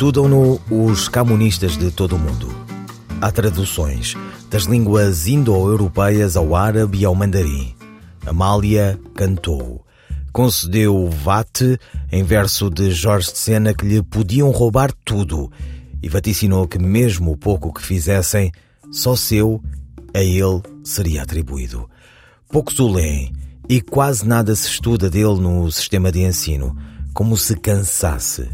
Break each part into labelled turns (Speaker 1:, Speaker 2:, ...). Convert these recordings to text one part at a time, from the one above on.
Speaker 1: Estudam-no os camonistas de todo o mundo. Há traduções das línguas indo-europeias ao árabe e ao mandarim. Amália cantou. Concedeu vate em verso de Jorge de Sena que lhe podiam roubar tudo e vaticinou que mesmo o pouco que fizessem, só seu, a ele seria atribuído. Poucos o leem e quase nada se estuda dele no sistema de ensino, como se cansasse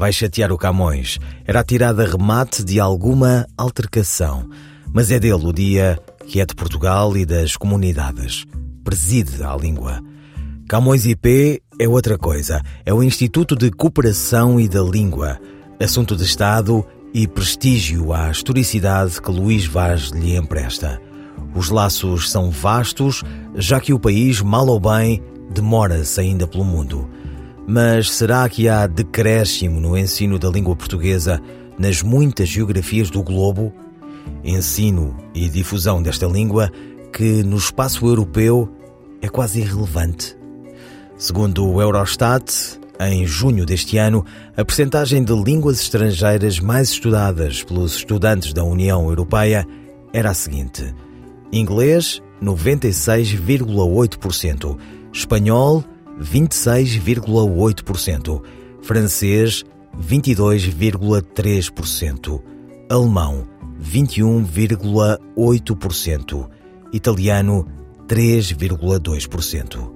Speaker 1: vai chatear o Camões. Era tirada remate de alguma altercação. Mas é dele o dia que é de Portugal e das comunidades. Preside a língua. Camões IP é outra coisa. É o Instituto de Cooperação e da Língua. Assunto de Estado e prestígio à historicidade que Luís Vaz lhe empresta. Os laços são vastos, já que o país, mal ou bem, demora-se ainda pelo mundo. Mas será que há decréscimo no ensino da língua portuguesa nas muitas geografias do globo? Ensino e difusão desta língua que no espaço europeu é quase irrelevante. Segundo o Eurostat, em junho deste ano, a percentagem de línguas estrangeiras mais estudadas pelos estudantes da União Europeia era a seguinte: inglês, 96,8%, espanhol, 26,8%, francês 22,3%, alemão 21,8%, italiano 3,2%.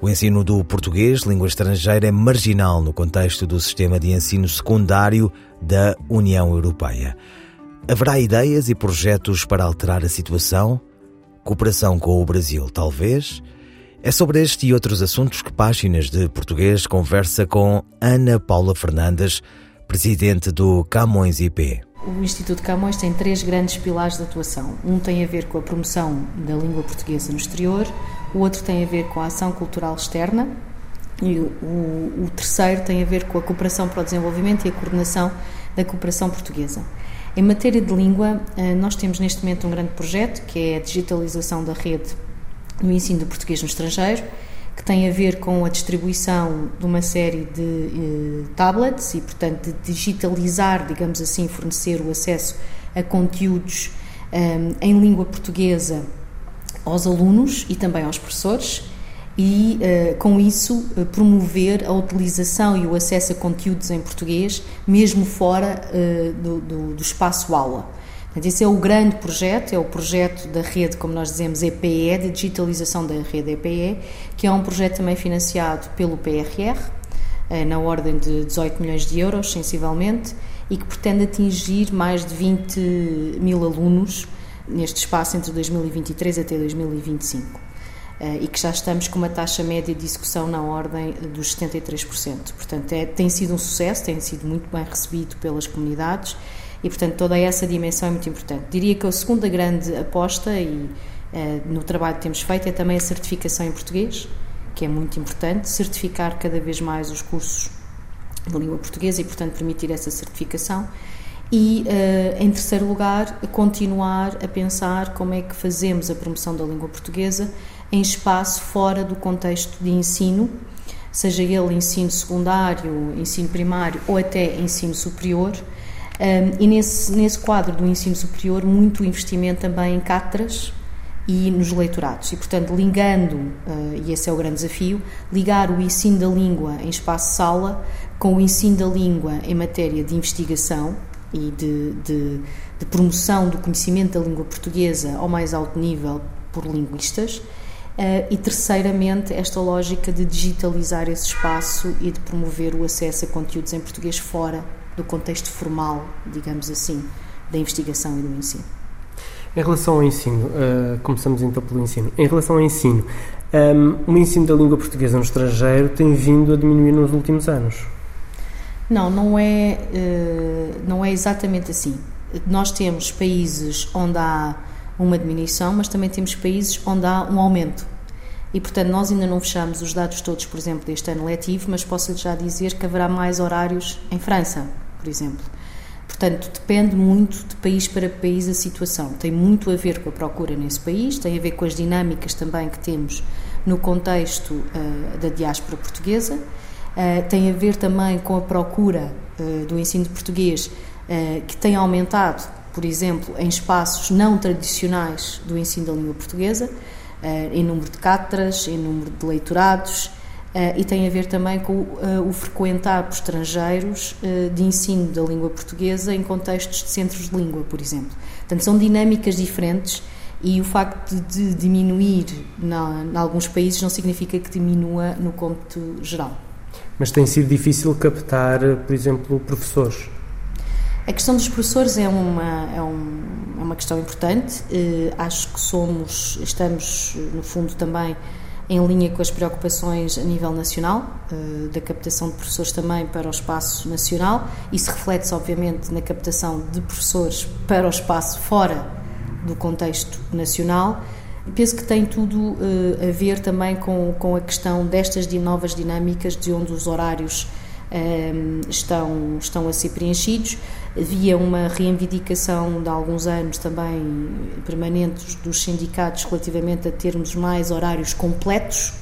Speaker 1: O ensino do português, língua estrangeira, é marginal no contexto do sistema de ensino secundário da União Europeia. Haverá ideias e projetos para alterar a situação? Cooperação com o Brasil, talvez? É sobre este e outros assuntos que Páginas de Português conversa com Ana Paula Fernandes, presidente do Camões IP.
Speaker 2: O Instituto Camões tem três grandes pilares de atuação. Um tem a ver com a promoção da língua portuguesa no exterior, o outro tem a ver com a ação cultural externa e o, o terceiro tem a ver com a cooperação para o desenvolvimento e a coordenação da cooperação portuguesa. Em matéria de língua, eh, nós temos neste momento um grande projeto que é a digitalização da rede no ensino do português no estrangeiro, que tem a ver com a distribuição de uma série de eh, tablets e, portanto, de digitalizar, digamos assim, fornecer o acesso a conteúdos eh, em língua portuguesa aos alunos e também aos professores e, eh, com isso, eh, promover a utilização e o acesso a conteúdos em português, mesmo fora do, do, do espaço aula. Esse é o grande projeto, é o projeto da rede, como nós dizemos, EPE, de digitalização da rede EPE, que é um projeto também financiado pelo PRR, eh, na ordem de 18 milhões de euros, sensivelmente, e que pretende atingir mais de 20 mil alunos neste espaço entre 2023 até 2025 eh, e que já estamos com uma taxa média de execução na ordem dos 73%. Portanto, é, tem sido um sucesso, tem sido muito bem recebido pelas comunidades e, portanto, toda essa dimensão é muito importante. Diria que a segunda grande aposta e eh, no trabalho que temos feito é também a certificação em português, que é muito importante, certificar cada vez mais os cursos de língua portuguesa e, portanto, permitir essa certificação. E, uh, em terceiro lugar, continuar a pensar como é que fazemos a promoção da língua portuguesa em espaço fora do contexto de ensino, seja ele ensino secundário, ensino primário ou até ensino superior, um, e nesse, nesse quadro do ensino superior, muito investimento também em cátedras e nos leitorados. E, portanto, ligando, uh, e esse é o grande desafio, ligar o ensino da língua em espaço-sala com o ensino da língua em matéria de investigação e de, de, de, promoção do conhecimento da língua portuguesa ao mais alto nível por linguistas. Uh, e, terceiramente, esta lógica de digitalizar esse espaço e de promover o acesso a conteúdos em português fora do contexto formal, digamos assim, da investigação e do ensino.
Speaker 3: Em relação ao ensino, uh, começamos então pelo ensino. Em relação ao ensino, um, o ensino da língua portuguesa no estrangeiro tem vindo a diminuir nos últimos anos.
Speaker 2: Não, não é, não é exatamente assim. Nós temos países onde há uma diminuição, mas também temos países onde há um aumento. E, portanto, nós ainda não fechamos os dados todos, por exemplo, deste ano letivo, mas posso já dizer que haverá mais horários em França, por exemplo. Portanto, depende muito de país para país a situação. Tem muito a ver com a procura nesse país, tem a ver com as dinâmicas também que temos no contexto uh, da diáspora portuguesa, uh, tem a ver também com a procura uh, do ensino de português que tem aumentado, por exemplo, em espaços não tradicionais do ensino da língua portuguesa, em número de cátedras, em número de leitorados, e tem a ver também com uh, o frequentar por estrangeiros uh, de ensino da língua portuguesa em contextos de centros de língua, por exemplo. Portanto, são dinâmicas diferentes e o facto de, de diminuir em alguns países não significa que diminua no cômputo geral.
Speaker 3: Mas tem sido difícil captar, por exemplo, professores?
Speaker 2: A questão dos professores é uma, é, um, é uma questão importante. acho que somos, estamos, no fundo, também em linha com as preocupações a nível nacional, eh, da captação de professores também para o espaço nacional. Isso reflete-se, obviamente, na captação de professores para o espaço fora do contexto nacional. Penso que tem tudo eh, a ver também com, com a questão destas novas dinâmicas de onde os horários eh, estão, estão a ser preenchidos. Havia uma reivindicação de alguns anos também permanentes dos sindicatos relativamente a termos mais horários completos.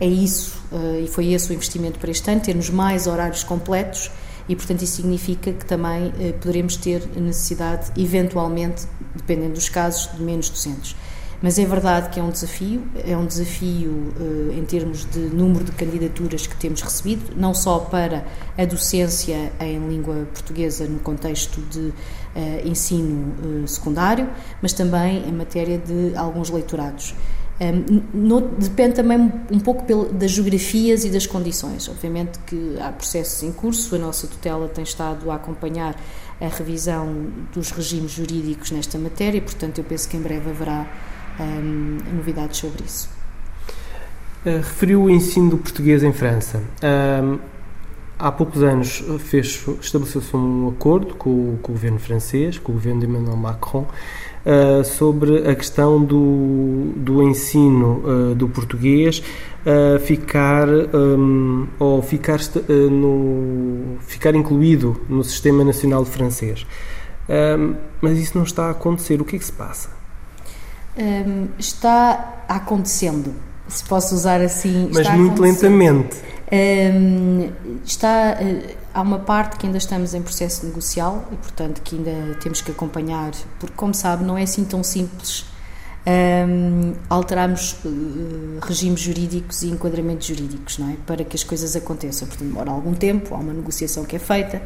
Speaker 2: É isso, eh, e foi esse o investimento para este ano, termos mais horários completos e, portanto, isso significa que também eh, poderemos ter necessidade, eventualmente, dependendo dos casos, de menos docentes. Mas é verdade que é um desafio, é um desafio uh, em termos de número de candidaturas que temos recebido, não só para a docência em língua portuguesa no contexto de uh, ensino uh, secundário, mas também em matéria de alguns leitorados. Um, no, depende também um pouco das geografias e das condições. Obviamente que há processos em curso, a nossa tutela tem estado a acompanhar a revisão dos regimes jurídicos nesta matéria, portanto, eu penso que em breve haverá um, novidades sobre isso.
Speaker 3: Uh, referiu o ensino do português em França. Um, há poucos anos estabeleceu-se um acordo com, com, o governo francês, com o governo de Emmanuel Macron, uh, sobre a questão do, do ensino uh, do português uh, ficar um, ou ficar, no, ficar incluído no sistema nacional francês. mas isso não está a acontecer. O que é que se passa?
Speaker 2: Um, está acontecendo, se posso usar assim.
Speaker 3: Mas muito lentamente.
Speaker 2: Um, está, uh, há uma parte que ainda estamos em processo negocial e, portanto, que ainda temos que acompanhar, porque, como sabe, não é assim tão simples um, alterarmos uh, regimes jurídicos e enquadramentos jurídicos, não é? Para que as coisas aconteçam. Portanto, demora algum tempo, há uma negociação que é feita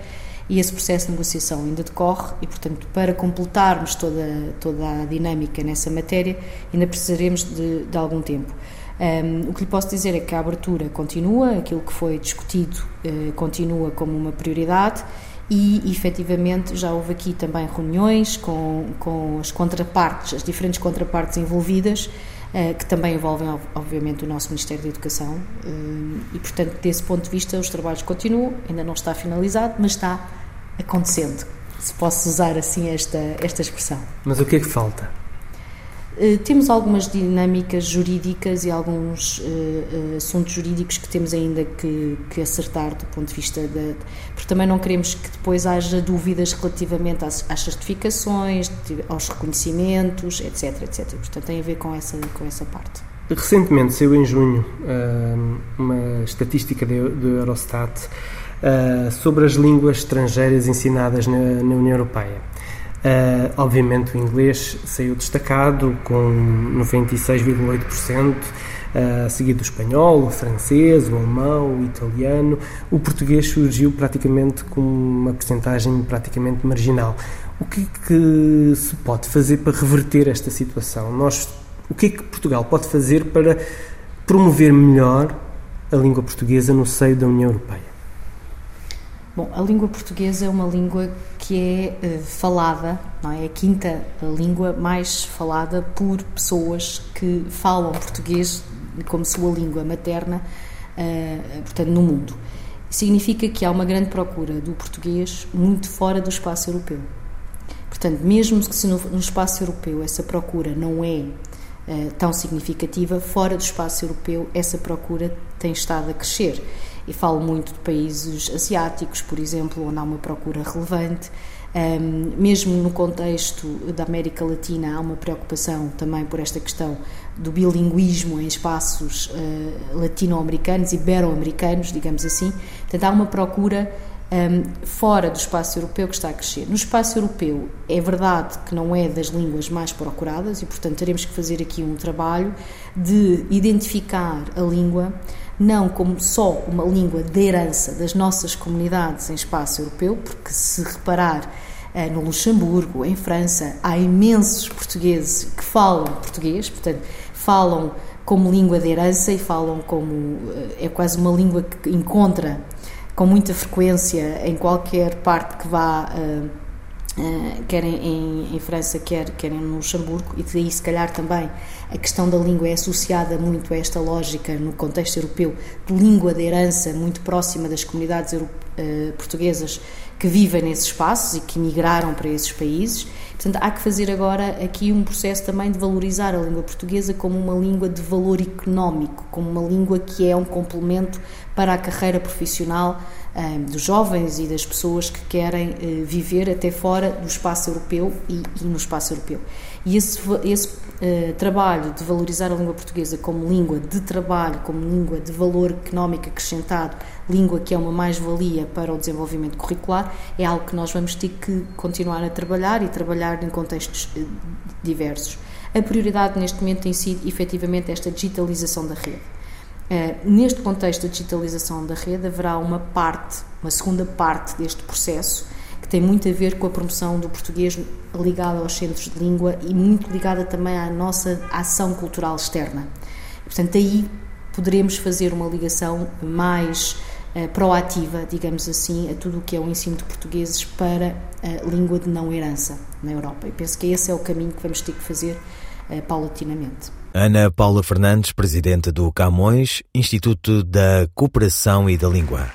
Speaker 2: e esse processo de negociação ainda decorre e, portanto, para completarmos toda, toda a dinâmica nessa matéria, ainda precisaremos de, de algum tempo. Um, o que lhe posso dizer é que a abertura continua, aquilo que foi discutido uh, continua como uma prioridade e, efetivamente, já houve aqui também reuniões com, com as contrapartes, as diferentes contrapartes envolvidas, uh, que também envolvem, obviamente, o nosso Ministério da Educação. Uh, e, portanto, desse ponto de vista, os trabalhos continuam, ainda não está finalizado, mas está acontecendo, se posso usar assim esta, esta expressão.
Speaker 3: Mas o que é que falta?
Speaker 2: Uh, temos algumas dinâmicas jurídicas e alguns uh, uh, assuntos jurídicos que temos ainda que, que, acertar do ponto de vista da. Porque também não queremos que depois haja dúvidas relativamente às, às certificações, aos reconhecimentos, etc, etc. Portanto, tem a ver com essa, com essa parte.
Speaker 3: Recentemente saiu em junho uma estatística do Eurostat uh, sobre as línguas estrangeiras ensinadas na, na União Europeia. Uh, obviamente o inglês saiu destacado com 96,8%, uh, seguido do espanhol, o francês, o alemão, o italiano. O português surgiu praticamente com uma percentagem praticamente marginal. O que é que se pode fazer para reverter esta situação? Nós, o que é que Portugal pode fazer para promover melhor a língua portuguesa no seio da União Europeia?
Speaker 2: Bom, a língua portuguesa é uma língua que é uh, falada, não é? é? a quinta língua mais falada por pessoas que falam português como sua língua materna, uh, portanto, no mundo. Significa que há uma grande procura do português muito fora do espaço europeu. Portanto, mesmo que se no, no espaço europeu essa procura não é uh, tão significativa, fora do espaço europeu essa procura tem estado a crescer. E falo muito de países asiáticos, por exemplo, onde há uma procura relevante. Um, mesmo no contexto da América Latina, há uma preocupação também por esta questão do bilinguismo em espaços uh, latino-americanos, ibero-americanos, digamos assim. Portanto, há uma procura um, fora do espaço europeu que está a crescer. No espaço europeu, é verdade que não é das línguas mais procuradas e, portanto, teremos que fazer aqui um trabalho de identificar a língua não como só uma língua de herança das nossas comunidades em espaço europeu, porque se reparar eh, no Luxemburgo, em França, há imensos portugueses que falam português, portanto, falam como língua de herança e falam como. Eh, é quase uma língua que encontra com muita frequência em qualquer parte que vá. Uh, quer em, em, França, quer, quer no Luxemburgo, e daí, se calhar, também a questão da língua é associada muito a esta lógica, no contexto europeu, de língua de herança muito próxima das comunidades uh, portuguesas que vivem nesses espaços e que migraram para esses países. Portanto, há que fazer agora aqui um processo também de valorizar a língua portuguesa como uma língua de valor económico, como uma língua que é um complemento para a carreira profissional dos jovens e das pessoas que querem uh, viver até fora do espaço europeu e, e no espaço europeu. E esse, esse uh, trabalho de valorizar a língua portuguesa como língua de trabalho, como língua de valor económico acrescentado, língua que é uma mais-valia para o desenvolvimento curricular, é algo que nós vamos ter que continuar a trabalhar e trabalhar em contextos uh, diversos. A prioridade neste momento tem sido efetivamente esta digitalização da rede. Uh, neste contexto da digitalização da rede, haverá uma parte, uma segunda parte deste processo, que tem muito a ver com a promoção do português ligada aos centros de língua e muito ligada também à nossa ação cultural externa. Portanto, aí poderemos fazer uma ligação mais uh, proativa, digamos assim, a tudo o que é o ensino de portugueses para a língua de não herança na Europa. E penso que esse é o caminho que vamos ter que fazer uh, paulatinamente.
Speaker 1: Ana Paula Fernandes, presidente do Camões, Instituto da Cooperação e da Língua.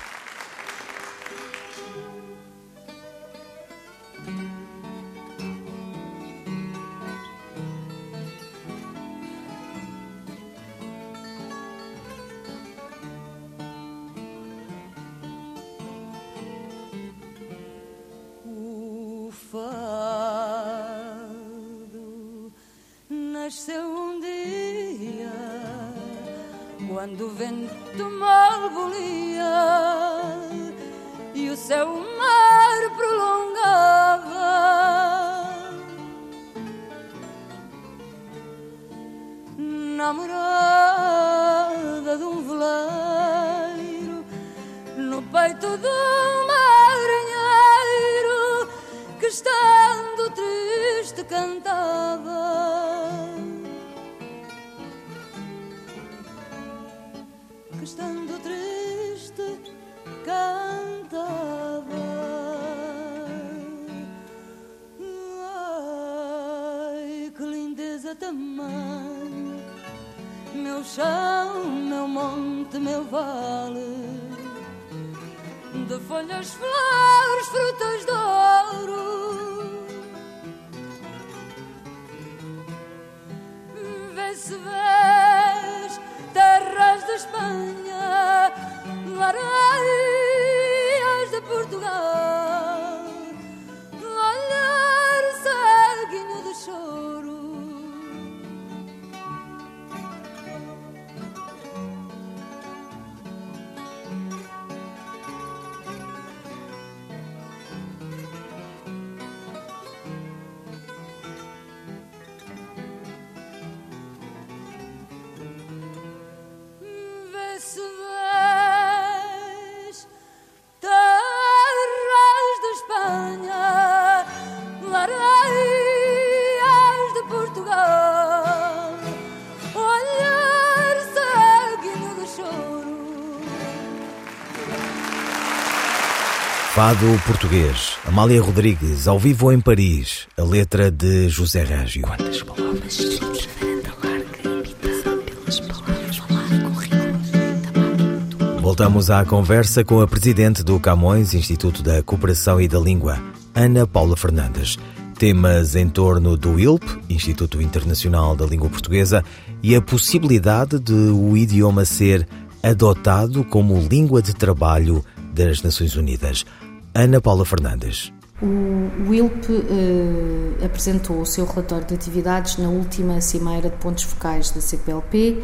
Speaker 4: Folhas, flores, frutas de ouro. Vê-se, vês
Speaker 1: Fado português. Amália Rodrigues, ao vivo em Paris. A letra de José Régio.
Speaker 5: Quantas palavras?
Speaker 1: Voltamos à conversa com a presidente do Camões Instituto da Cooperação e da Língua, Ana Paula Fernandes. Temas em torno do ILP, Instituto Internacional da Língua Portuguesa, e a possibilidade de o idioma ser adotado como língua de trabalho das Nações Unidas. Ana Paula Fernandes.
Speaker 2: O, ILP eh, apresentou o seu relatório de atividades na última cimeira de pontos focais da CPLP,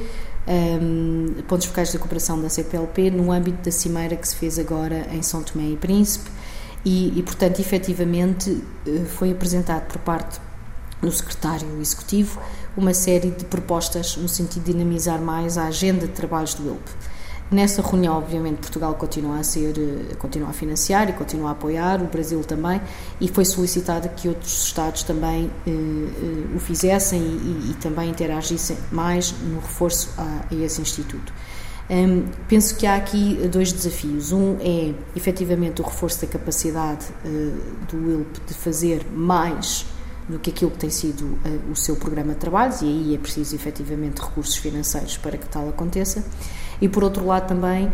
Speaker 2: um, pontos focais da cooperação da CPLP no âmbito da cimeira que se fez agora em São Tomé e Príncipe e, e portanto, efetivamente eh, foi apresentado por parte do secretário executivo uma série de propostas no sentido de dinamizar mais a agenda de trabalhos do ILP. Nessa reunião, obviamente, Portugal continua a ser, eh, continua a financiar e continua a apoiar, o Brasil também, e foi solicitado que outros Estados também eh, eh, o fizessem e, e, também interagissem mais no reforço a, a esse Instituto. Um, penso que há aqui dois desafios. Um é, efetivamente, o reforço da capacidade uh, do ILP de fazer mais do que aquilo que tem sido uh, o seu programa de trabalhos, e aí é preciso, efetivamente, recursos financeiros para que tal aconteça. E por outro lado também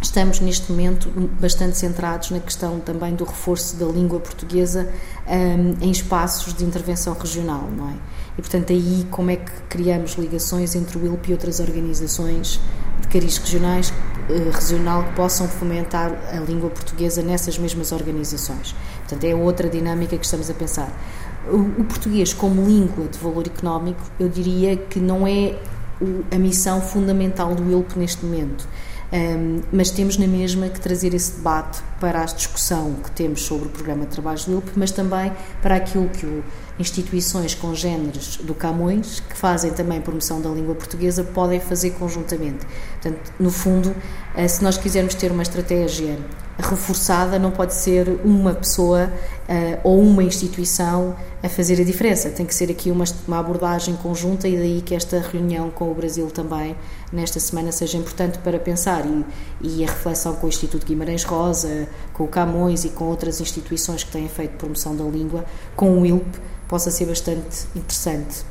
Speaker 2: estamos neste momento bastante centrados na questão também do reforço da língua portuguesa um, em espaços de intervenção regional, não é? E portanto aí como é que criamos ligações entre o ILP e outras organizações de cariz regionais, uh, regional que possam fomentar a língua portuguesa nessas mesmas organizações. Portanto é outra dinâmica que estamos a pensar. O, o português como língua de valor económico, eu diria que não é a missão fundamental do ILP neste momento. Um, mas temos na mesma que trazer esse debate para a discussão que temos sobre o programa de trabalhos do ILP, mas também para aquilo que o, instituições congêneres do Camões, que fazem também promoção da língua portuguesa, podem fazer conjuntamente. Portanto, no fundo, eh, se nós quisermos ter uma estratégia reforçada, não pode ser uma pessoa uh, ou uma instituição a fazer a diferença. Tem que ser aqui uma, uma abordagem conjunta e daí que esta reunião com o Brasil também nesta semana seja importante para pensar e, e a reflexão com o Instituto Guimarães Rosa, com o Camões e com outras instituições que têm feito promoção da língua, com o ILP, possa ser bastante interessante.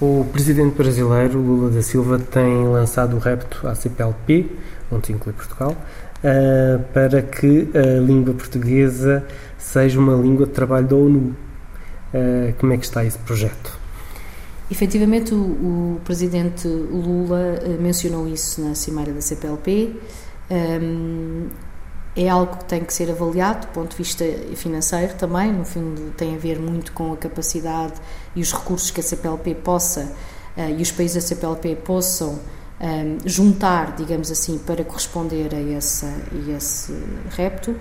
Speaker 3: O presidente brasileiro Lula da Silva tem lançado o repto à CPLP, onde inclui Portugal, uh, para que a língua portuguesa seja uma língua de trabalho da ONU. Uh, como é que está esse projeto?
Speaker 2: Efetivamente, o, o presidente Lula uh, mencionou isso na cimeira da CPLP. Um, é algo que tem que ser avaliado do ponto de vista financeiro também, no fundo tem a ver muito com a capacidade e os recursos que a CPLP possa e os países da CPLP possam um, juntar, digamos assim, para corresponder a, essa, a esse repto,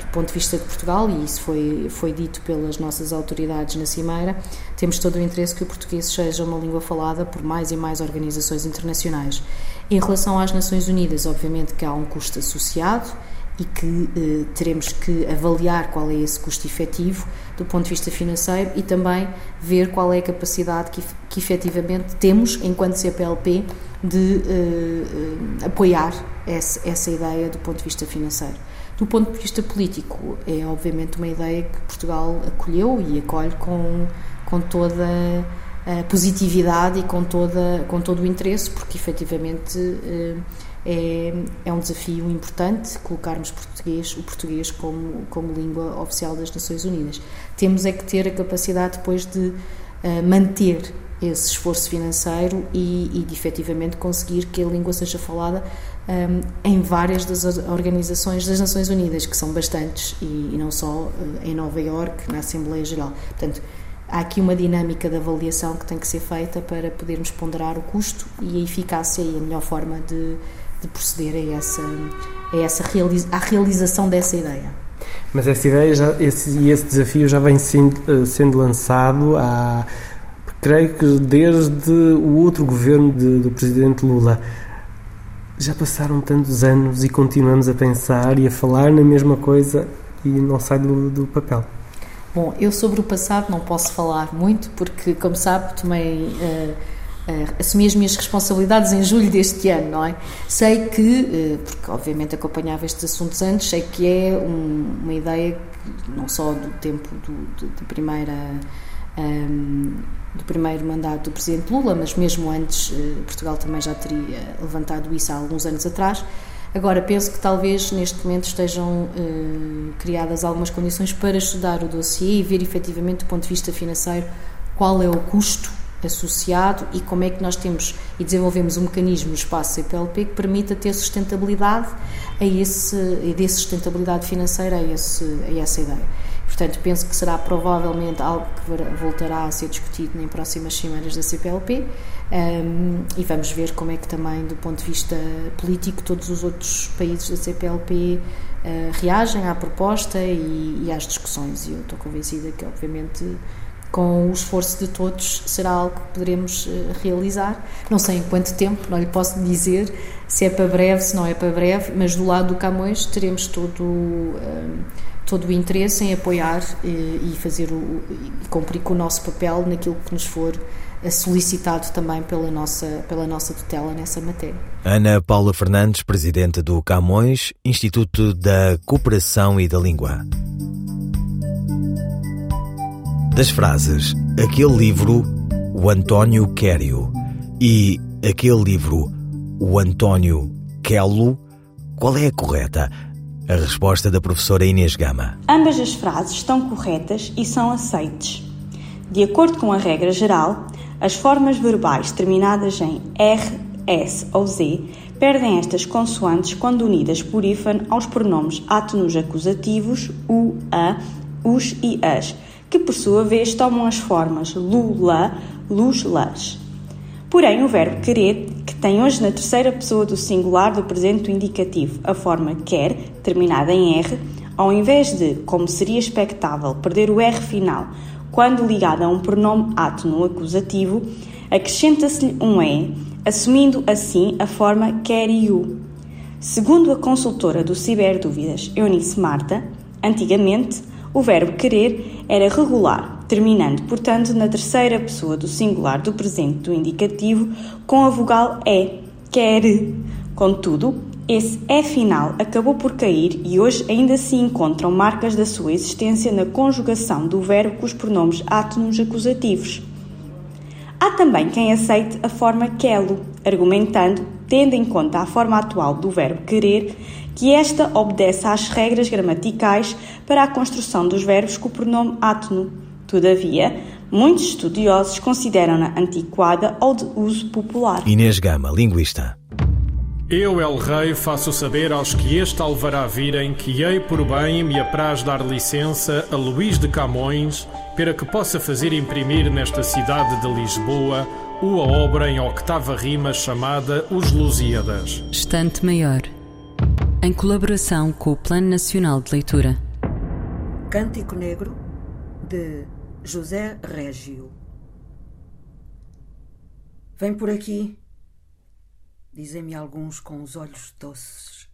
Speaker 2: do ponto de vista de Portugal, e isso foi, foi dito pelas nossas autoridades na Cimeira, temos todo o interesse que o português seja uma língua falada por mais e mais organizações internacionais. Em relação às Nações Unidas, obviamente que há um custo associado, e que eh, teremos que avaliar qual é esse custo efetivo do ponto de vista financeiro e também ver qual é a capacidade que, que efetivamente temos, enquanto CPLP, de eh, apoiar essa, essa ideia do ponto de vista financeiro. Do ponto de vista político, é obviamente uma ideia que Portugal acolheu e acolhe com, com toda a positividade e com, toda, com todo o interesse, porque efetivamente. Eh, é, é um desafio importante colocarmos português, o português como, como língua oficial das Nações Unidas. Temos é que ter a capacidade depois de uh, manter esse esforço financeiro e, e efetivamente conseguir que a língua seja falada um, ehm, em várias das organizações das Nações Unidas, que são bastantes, e, e não só uh, em Nova Iorque, na Assembleia Geral. Portanto, há aqui uma dinâmica de avaliação que tem que ser feita para podermos ponderar o custo e a eficácia e a melhor forma de de proceder a essa, a essa realiza, à realização dessa ideia.
Speaker 3: Mas essa ideia já, esse, esse desafio já vem sendo, eh, sendo lançado há, creio que desde o outro governo de, do presidente Lula. Já passaram tantos anos e continuamos a pensar e a falar na mesma coisa e não sai do, do papel.
Speaker 2: Bom, eu sobre o passado não posso falar muito porque, como sabe, tomei uh, uh, assumi as minhas responsabilidades em julho deste ano, não é? Sei que, uh, porque obviamente acompanhava estes assuntos antes, sei que é um, uma ideia que, não só do tempo de primeira um, do primeiro mandato do Presidente Lula, mas mesmo antes Portugal também já teria levantado isso há alguns anos atrás. Agora, penso que talvez neste momento estejam criadas algumas condições para estudar o dossiê e ver efetivamente do ponto de vista financeiro qual é o custo associado e como é que nós temos e desenvolvemos um mecanismo no espaço CPLP que permita ter sustentabilidade a esse, e dê sustentabilidade financeira a, esse, a essa ideia. Portanto, penso que será provavelmente algo que voltará a ser discutido em próximas cimeiras da CPLP um, e vamos ver como é que também, do ponto de vista político, todos os outros países da CPLP uh, reagem à proposta e, e às discussões. E eu estou convencida que, obviamente, com o esforço de todos, será algo que poderemos eh, realizar. Não sei em quanto tempo, não lhe posso dizer se é para breve, se não é para breve, mas do lado do Camões teremos todo, um, todo o interesse em apoiar e, eh, e fazer o, e cumprir com o nosso papel naquilo que nos for eh, solicitado também pela nossa, pela nossa tutela nessa matéria.
Speaker 1: Ana Paula Fernandes, Presidente do Camões, Instituto da Cooperação e da Língua das frases aquele livro, o António Quério e aquele livro, o António Quelo, qual é a correta? A resposta da professora Inês Gama.
Speaker 6: Ambas as frases estão corretas e são aceites. De acordo com a regra geral, as formas verbais terminadas em R, S ou Z perdem estas consoantes quando unidas por hífen aos pronomes átonos acusativos u, a, us e as, que por sua vez tomam as formas lu, la, luz, las. Porém, o verbo querer, que tem hoje na terceira pessoa do singular do presente do indicativo a forma quer, terminada em R, ao invés de, como seria expectável, perder o R final quando ligado a um pronome átono acusativo, acrescenta-se-lhe um E, assumindo assim a forma queriu. Segundo a consultora do Ciberdúvidas Eunice Marta, antigamente o verbo querer era regular, terminando, portanto, na terceira pessoa do singular do presente do indicativo com a vogal E, quer. Contudo, esse E final acabou por cair e hoje ainda se encontram marcas da sua existência na conjugação do verbo com os pronomes átonos acusativos. Há também quem aceite a forma quelo, argumentando, tendo em conta a forma atual do verbo querer, que esta obedece às regras gramaticais para a construção dos verbos com o pronome átono. Todavia, muitos estudiosos consideram-na antiquada ou de uso popular.
Speaker 1: Inês Gama, linguista.
Speaker 7: Eu, El Rei, faço saber aos que este alvará virem que hei por bem me apraz dar licença a Luís de Camões para que possa fazer imprimir nesta cidade de Lisboa uma obra em octava rima chamada Os Lusíadas.
Speaker 8: Estante Maior em colaboração com o Plano Nacional de Leitura.
Speaker 9: Cântico Negro, de José Régio. Vem por aqui, dizem-me alguns com os olhos doces,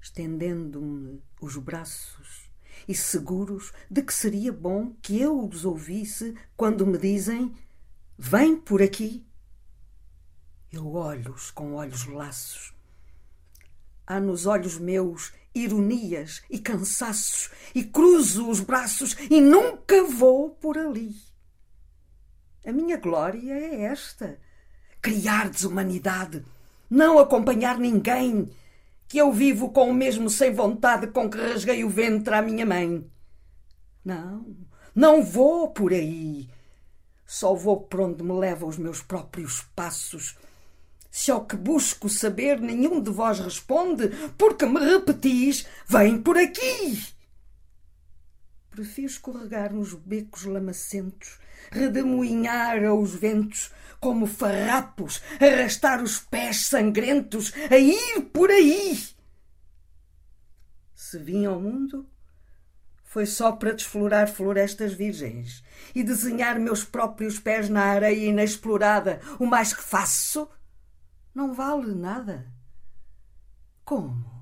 Speaker 9: estendendo-me os braços e seguros de que seria bom que eu os ouvisse quando me dizem: Vem por aqui. Eu olho-os com olhos laços Há nos olhos meus ironias e cansaços, e cruzo os braços e nunca vou por ali. A minha glória é esta: criar desumanidade, não acompanhar ninguém, que eu vivo com o mesmo sem vontade com que rasguei o ventre à minha mãe. Não, não vou por aí. Só vou por onde me levam os meus próprios passos se ao que busco saber nenhum de vós responde, porque me repetis, vem por aqui. Prefiro escorregar nos becos lamacentos, redemoinhar aos ventos, como farrapos, arrastar os pés sangrentos, a ir por aí. Se vim ao mundo, foi só para desflorar florestas virgens e desenhar meus próprios pés na areia inexplorada. O mais que faço não vale nada. Como?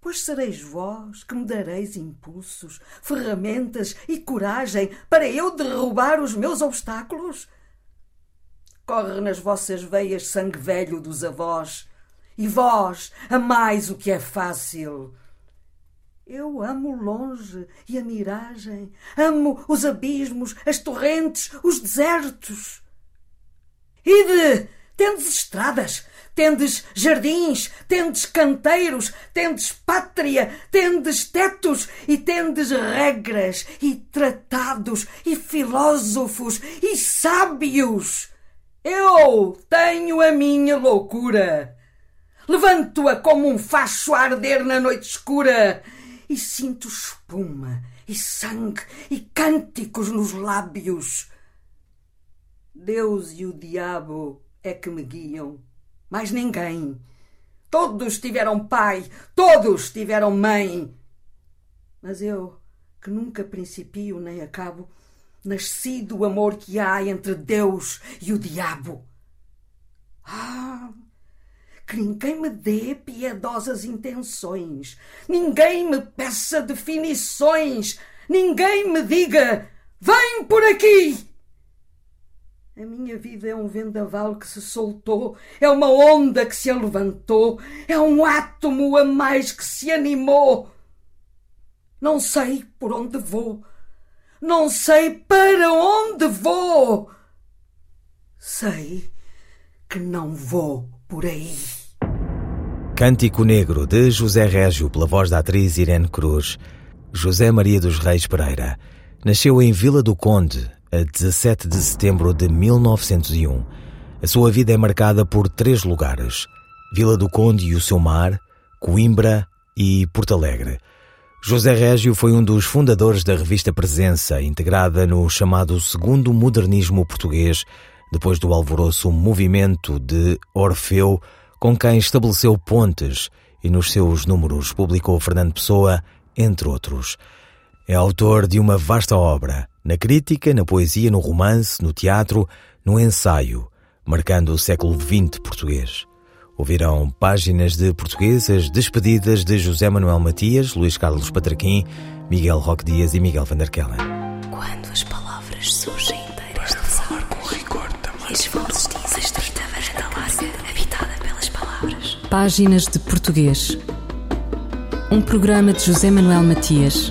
Speaker 9: Pois sereis vós que me dareis impulsos, ferramentas e coragem para eu derrubar os meus obstáculos? Corre nas vossas veias sangue velho dos avós, e vós amais o que é fácil. Eu amo longe e a miragem, amo os abismos, as torrentes, os desertos. Ide, tendes estradas, tendes jardins, tendes canteiros, tendes pátria, tendes tetos e tendes regras e tratados e filósofos e sábios. Eu tenho a minha loucura. Levanto-a como um facho a arder na noite escura e sinto espuma e sangue e cânticos nos lábios. Deus e o diabo é que me guiam, mais ninguém. Todos tiveram pai, todos tiveram mãe. Mas eu, que nunca principio nem acabo, nasci do amor que há entre Deus e o diabo. Ah! que ninguém me dê piedosas intenções, ninguém me peça definições, ninguém me diga: vem por aqui! A minha vida é um vendaval que se soltou, é uma onda que se levantou, é um átomo a mais que se animou. Não sei por onde vou, não sei para onde vou. Sei que não vou por aí.
Speaker 1: Cântico Negro de José Régio, pela voz da atriz Irene Cruz. José Maria dos Reis Pereira nasceu em Vila do Conde a 17 de setembro de 1901. A sua vida é marcada por três lugares: Vila do Conde e o seu mar, Coimbra e Porto Alegre. José Régio foi um dos fundadores da revista Presença, integrada no chamado Segundo Modernismo Português, depois do alvoroço movimento de Orfeu com quem estabeleceu pontes e nos seus números publicou Fernando Pessoa, entre outros. É autor de uma vasta obra, na crítica, na poesia, no romance, no teatro, no ensaio, marcando o século XX português. Ouvirão páginas de portuguesas despedidas de José Manuel Matias, Luís Carlos Patraquim, Miguel Roque Dias e Miguel van der Kellen.
Speaker 10: Quando as palavras surgem inteiras Para falar com rigor também. Esforços dizem escrita varanda larga, habitada pelas palavras.
Speaker 8: Páginas de Português. Um programa de José Manuel Matias,